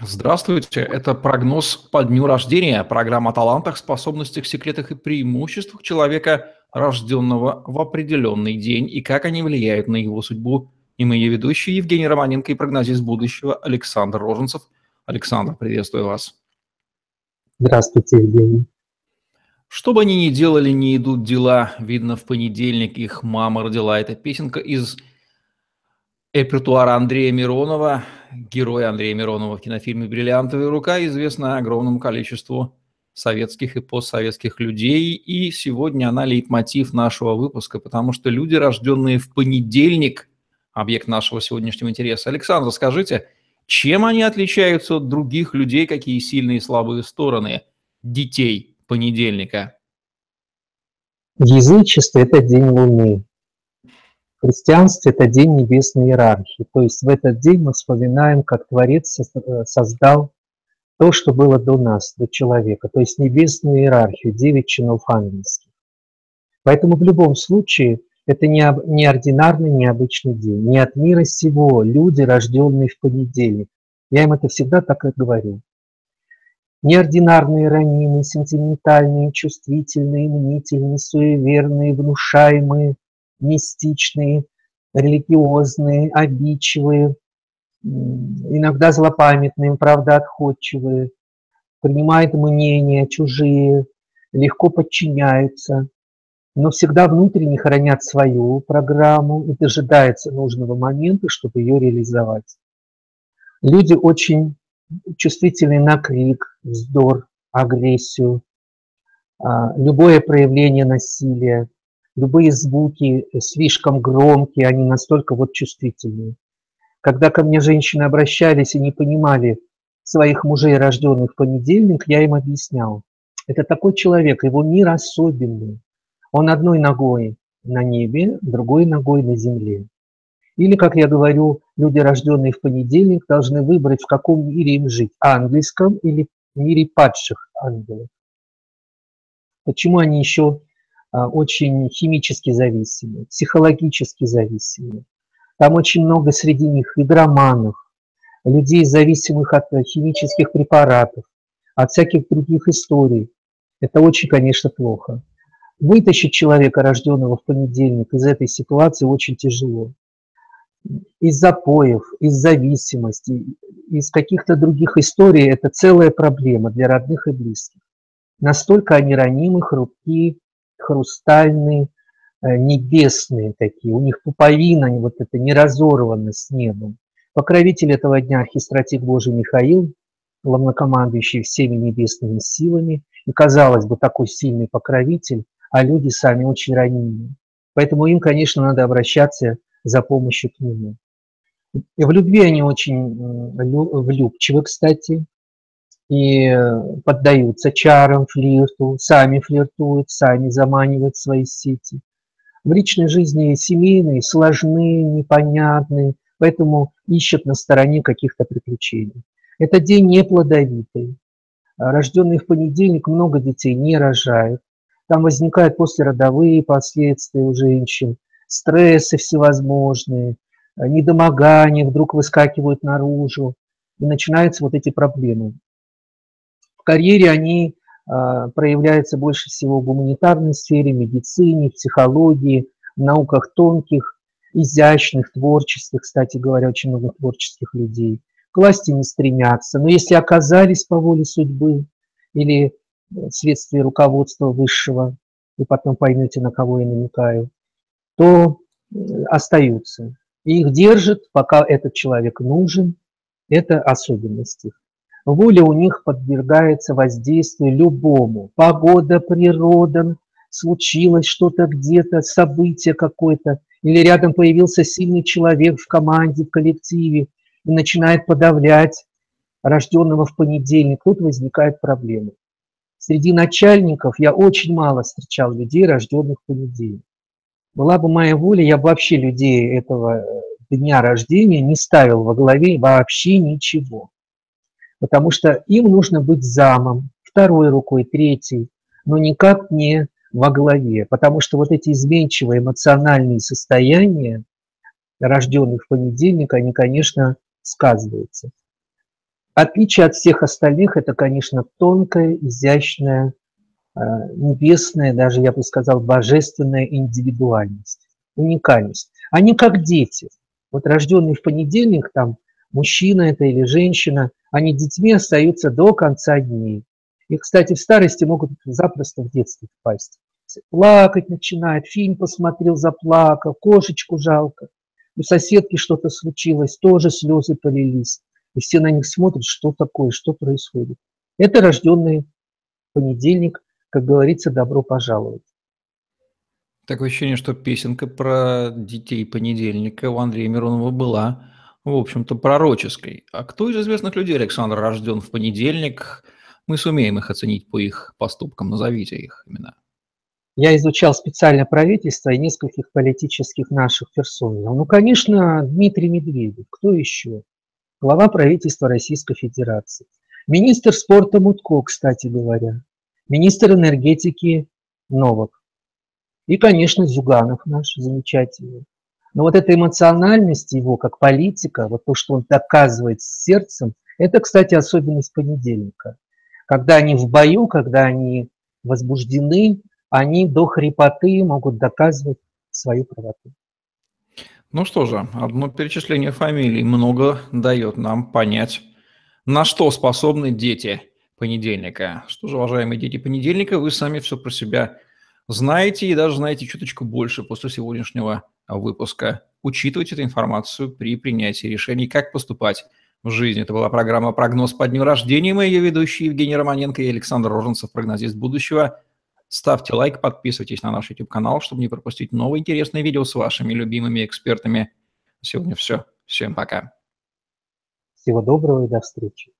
Здравствуйте, это прогноз по дню рождения, программа о талантах, способностях, секретах и преимуществах человека, рожденного в определенный день, и как они влияют на его судьбу. И мы ее ведущие Евгений Романенко и прогнозист будущего Александр Роженцев. Александр, приветствую вас. Здравствуйте, Евгений. Что бы они ни делали, не идут дела. Видно, в понедельник их мама родила. эта песенка из репертуара Андрея Миронова, героя Андрея Миронова в кинофильме «Бриллиантовая рука», известна огромному количеству советских и постсоветских людей. И сегодня она лейтмотив нашего выпуска, потому что люди, рожденные в понедельник, объект нашего сегодняшнего интереса. Александр, скажите, чем они отличаются от других людей, какие сильные и слабые стороны детей понедельника? В язычестве это день Луны, христианстве это день небесной иерархии. То есть в этот день мы вспоминаем, как Творец э, создал то, что было до нас, до человека, то есть небесную иерархию, девять чинов ангельских. Поэтому в любом случае это не, неординарный, необычный день, не от мира сего, люди, рожденные в понедельник. Я им это всегда так и говорю. Неординарные, ранимые, сентиментальные, чувствительные, мнительные, суеверные, внушаемые, мистичные, религиозные, обидчивые, иногда злопамятные, правда, отходчивые, принимают мнения чужие, легко подчиняются, но всегда внутренне хранят свою программу и дожидаются нужного момента, чтобы ее реализовать. Люди очень чувствительны на крик, вздор, агрессию, а, любое проявление насилия, любые звуки слишком громкие, они настолько вот чувствительные. Когда ко мне женщины обращались и не понимали своих мужей, рожденных в понедельник, я им объяснял. Это такой человек, его мир особенный. Он одной ногой на небе, другой ногой на земле. Или, как я говорю, люди, рожденные в понедельник, должны выбрать, в каком мире им жить, ангельском или мире падших ангелов. Почему они еще очень химически зависимы, психологически зависимы. Там очень много среди них игроманов, людей, зависимых от химических препаратов, от всяких других историй. Это очень, конечно, плохо. Вытащить человека, рожденного в понедельник, из этой ситуации очень тяжело. Из запоев, из зависимости, из каких-то других историй – это целая проблема для родных и близких. Настолько они ранимы, хрупкие, хрустальные, э, небесные такие. У них пуповина, вот это не разорвана с небом. Покровитель этого дня архистратик Божий Михаил, главнокомандующий всеми небесными силами. И, казалось бы, такой сильный покровитель, а люди сами очень ранимые. Поэтому им, конечно, надо обращаться за помощью к нему. В любви они очень влюбчивы, кстати, и э, поддаются чарам, флирту, сами флиртуют, сами заманивают свои сети. В личной жизни семейные сложны, непонятны, поэтому ищут на стороне каких-то приключений. Это день неплодовитый. Рожденные в понедельник много детей не рожают. Там возникают послеродовые последствия у женщин, стрессы всевозможные, недомогания вдруг выскакивают наружу, и начинаются вот эти проблемы карьере они а, проявляются больше всего в гуманитарной сфере, медицине, психологии, в науках тонких, изящных, творческих, кстати говоря, очень много творческих людей. К власти не стремятся, но если оказались по воле судьбы или вследствие руководства высшего, вы потом поймете, на кого я намекаю, то э, остаются. И их держат, пока этот человек нужен, это особенность их. Воля у них подвергается воздействию любому. Погода, природа, случилось что-то где-то, событие какое-то, или рядом появился сильный человек в команде, в коллективе, и начинает подавлять рожденного в понедельник, тут возникает проблема. Среди начальников я очень мало встречал людей, рожденных в понедельник. Была бы моя воля, я бы вообще людей этого э, дня рождения не ставил во главе вообще ничего потому что им нужно быть замом, второй рукой, третьей, но никак не во главе, потому что вот эти изменчивые эмоциональные состояния, рожденных в понедельник, они, конечно, сказываются. Отличие от всех остальных – это, конечно, тонкая, изящная, э, небесная, даже, я бы сказал, божественная индивидуальность, уникальность. Они как дети. Вот рожденные в понедельник, там, мужчина это или женщина, они детьми остаются до конца дней. И, кстати, в старости могут запросто в детстве впасть. Плакать начинает, фильм посмотрел, заплакал, кошечку жалко. У соседки что-то случилось, тоже слезы полились. И все на них смотрят, что такое, что происходит. Это рожденный понедельник, как говорится, добро пожаловать. Такое ощущение, что песенка про детей понедельника у Андрея Миронова была, в общем-то, пророческой. А кто из известных людей, Александр, рожден в понедельник? Мы сумеем их оценить по их поступкам. Назовите их имена. Я изучал специально правительство и нескольких политических наших персон. Ну, конечно, Дмитрий Медведев. Кто еще? Глава правительства Российской Федерации. Министр спорта Мутко, кстати говоря. Министр энергетики Новак. И, конечно, Зюганов наш замечательный. Но вот эта эмоциональность его как политика, вот то, что он доказывает с сердцем, это, кстати, особенность понедельника. Когда они в бою, когда они возбуждены, они до хрипоты могут доказывать свою правоту. Ну что же, одно перечисление фамилий много дает нам понять, на что способны дети понедельника. Что же, уважаемые дети понедельника, вы сами все про себя знаете и даже знаете чуточку больше после сегодняшнего выпуска. Учитывайте эту информацию при принятии решений, как поступать в жизни. Это была программа «Прогноз по дню рождения». Ее ведущие Евгений Романенко и Александр Роженцев, прогнозист будущего. Ставьте лайк, подписывайтесь на наш YouTube-канал, чтобы не пропустить новые интересные видео с вашими любимыми экспертами. Сегодня все. Всем пока. Всего доброго и до встречи.